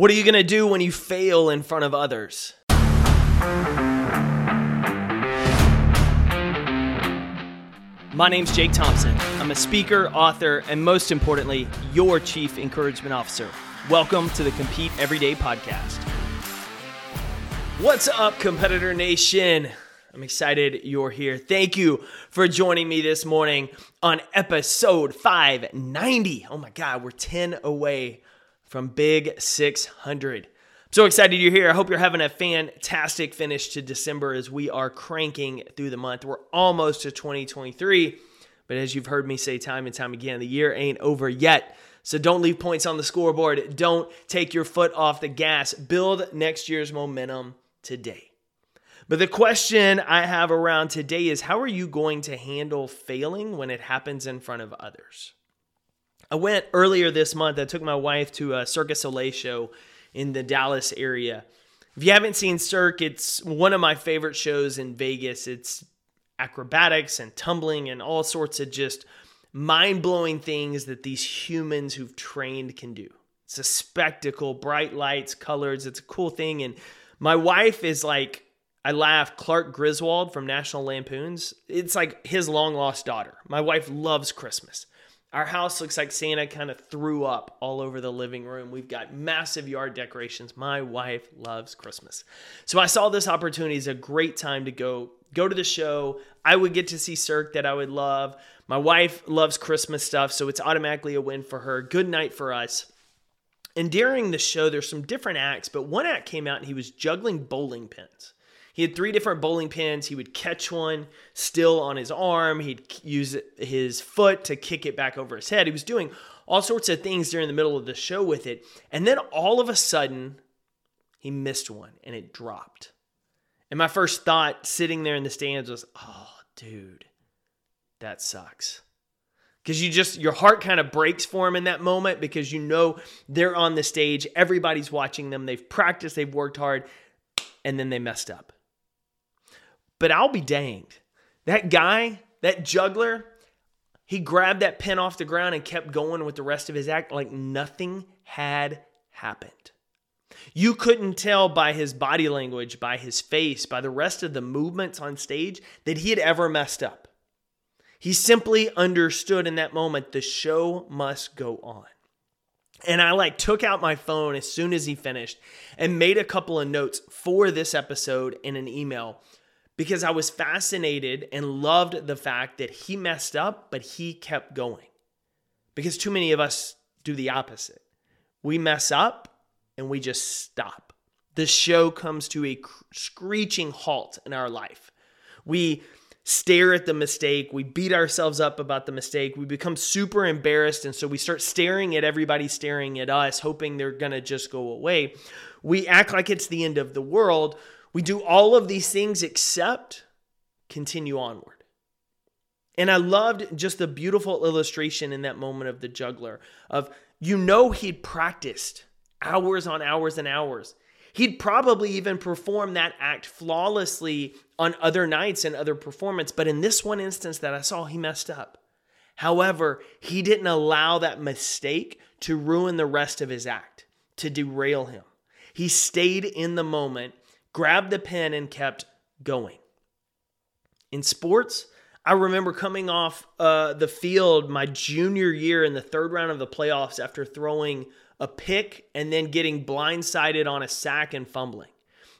What are you going to do when you fail in front of others? My name's Jake Thompson. I'm a speaker, author, and most importantly, your chief encouragement officer. Welcome to the Compete Everyday podcast. What's up, Competitor Nation? I'm excited you're here. Thank you for joining me this morning on episode 590. Oh my God, we're 10 away from Big 600. I'm so excited you're here. I hope you're having a fantastic finish to December as we are cranking through the month. We're almost to 2023, but as you've heard me say time and time again, the year ain't over yet. So don't leave points on the scoreboard. Don't take your foot off the gas. Build next year's momentum today. But the question I have around today is how are you going to handle failing when it happens in front of others? I went earlier this month, I took my wife to a Cirque du Soleil show in the Dallas area. If you haven't seen Cirque, it's one of my favorite shows in Vegas. It's acrobatics and tumbling and all sorts of just mind blowing things that these humans who've trained can do. It's a spectacle, bright lights, colors. It's a cool thing. And my wife is like I laugh. Clark Griswold from National Lampoons. It's like his long lost daughter. My wife loves Christmas. Our house looks like Santa kind of threw up all over the living room. We've got massive yard decorations. My wife loves Christmas. So I saw this opportunity as a great time to go go to the show. I would get to see Cirque that I would love. My wife loves Christmas stuff, so it's automatically a win for her. Good night for us. And during the show, there's some different acts, but one act came out and he was juggling bowling pins. He had three different bowling pins. He would catch one still on his arm. He'd use his foot to kick it back over his head. He was doing all sorts of things during the middle of the show with it. And then all of a sudden, he missed one and it dropped. And my first thought sitting there in the stands was, oh, dude, that sucks. Because you just, your heart kind of breaks for him in that moment because you know they're on the stage, everybody's watching them, they've practiced, they've worked hard, and then they messed up. But I'll be danged. That guy, that juggler, he grabbed that pin off the ground and kept going with the rest of his act like nothing had happened. You couldn't tell by his body language, by his face, by the rest of the movements on stage that he had ever messed up. He simply understood in that moment the show must go on. And I like took out my phone as soon as he finished and made a couple of notes for this episode in an email because I was fascinated and loved the fact that he messed up, but he kept going. Because too many of us do the opposite. We mess up and we just stop. The show comes to a screeching halt in our life. We stare at the mistake. We beat ourselves up about the mistake. We become super embarrassed. And so we start staring at everybody staring at us, hoping they're going to just go away. We act like it's the end of the world we do all of these things except continue onward. And I loved just the beautiful illustration in that moment of the juggler of you know he'd practiced hours on hours and hours. He'd probably even perform that act flawlessly on other nights and other performance, but in this one instance that I saw, he messed up. However, he didn't allow that mistake to ruin the rest of his act, to derail him. He stayed in the moment grabbed the pen and kept going. In sports, I remember coming off uh, the field my junior year in the third round of the playoffs after throwing a pick and then getting blindsided on a sack and fumbling.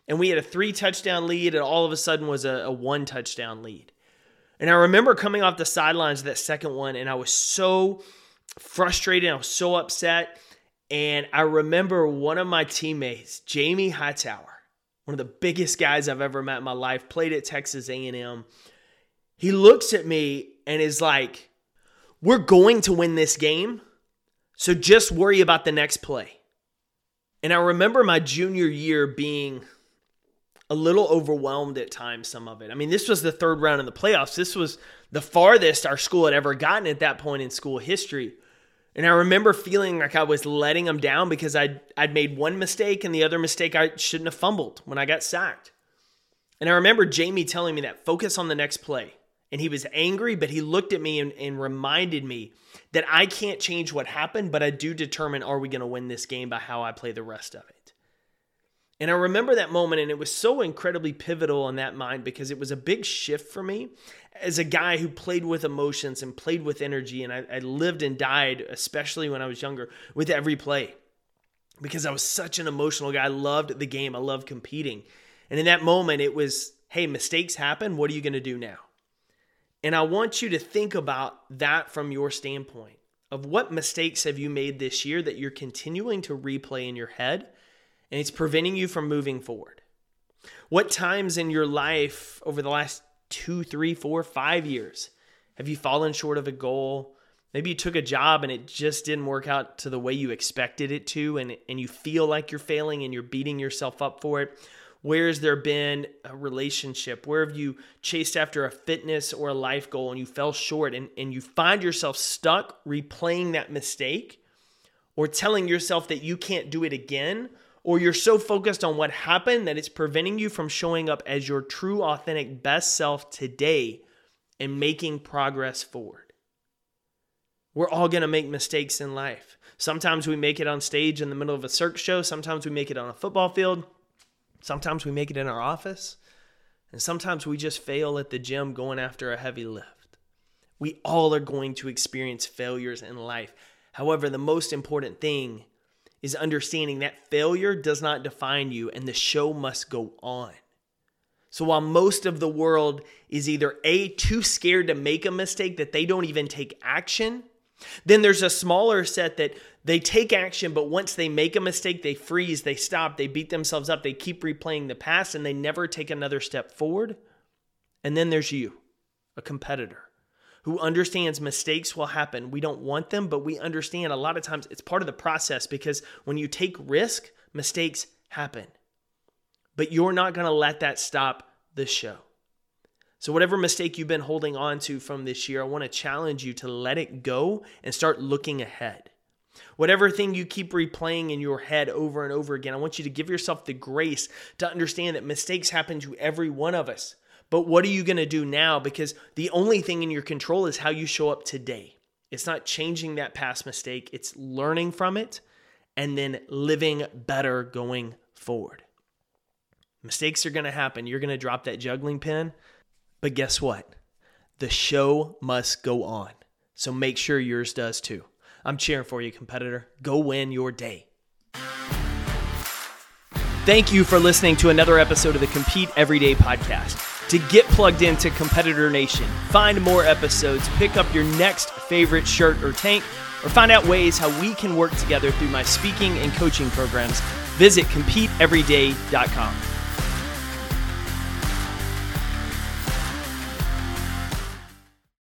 And we had a three touchdown lead, and all of a sudden was a, a one touchdown lead. And I remember coming off the sidelines that second one, and I was so frustrated. I was so upset. And I remember one of my teammates, Jamie Hightower, one of the biggest guys I've ever met in my life, played at Texas A&M. He looks at me and is like, "We're going to win this game, so just worry about the next play." And I remember my junior year being a little overwhelmed at times, some of it. I mean, this was the third round in the playoffs. This was the farthest our school had ever gotten at that point in school history. And I remember feeling like I was letting them down because I'd, I'd made one mistake and the other mistake I shouldn't have fumbled when I got sacked. And I remember Jamie telling me that focus on the next play. And he was angry, but he looked at me and, and reminded me that I can't change what happened, but I do determine are we going to win this game by how I play the rest of it. And I remember that moment, and it was so incredibly pivotal in that mind because it was a big shift for me as a guy who played with emotions and played with energy. And I, I lived and died, especially when I was younger, with every play because I was such an emotional guy. I loved the game, I loved competing. And in that moment, it was hey, mistakes happen. What are you going to do now? And I want you to think about that from your standpoint of what mistakes have you made this year that you're continuing to replay in your head and it's preventing you from moving forward? What times in your life over the last two, three, four, five years have you fallen short of a goal? Maybe you took a job and it just didn't work out to the way you expected it to, and, and you feel like you're failing and you're beating yourself up for it. Where has there been a relationship? Where have you chased after a fitness or a life goal and you fell short and, and you find yourself stuck replaying that mistake or telling yourself that you can't do it again? Or you're so focused on what happened that it's preventing you from showing up as your true, authentic, best self today and making progress forward. We're all going to make mistakes in life. Sometimes we make it on stage in the middle of a circus show, sometimes we make it on a football field. Sometimes we make it in our office, and sometimes we just fail at the gym going after a heavy lift. We all are going to experience failures in life. However, the most important thing is understanding that failure does not define you and the show must go on. So while most of the world is either A, too scared to make a mistake that they don't even take action, then there's a smaller set that they take action, but once they make a mistake, they freeze, they stop, they beat themselves up, they keep replaying the past, and they never take another step forward. And then there's you, a competitor who understands mistakes will happen. We don't want them, but we understand a lot of times it's part of the process because when you take risk, mistakes happen. But you're not going to let that stop the show. So, whatever mistake you've been holding on to from this year, I want to challenge you to let it go and start looking ahead. Whatever thing you keep replaying in your head over and over again, I want you to give yourself the grace to understand that mistakes happen to every one of us. But what are you going to do now? Because the only thing in your control is how you show up today. It's not changing that past mistake, it's learning from it and then living better going forward. Mistakes are going to happen. You're going to drop that juggling pin. But guess what? The show must go on. So make sure yours does too. I'm cheering for you, competitor. Go win your day. Thank you for listening to another episode of the Compete Everyday podcast. To get plugged into Competitor Nation, find more episodes, pick up your next favorite shirt or tank, or find out ways how we can work together through my speaking and coaching programs, visit CompeteEveryday.com.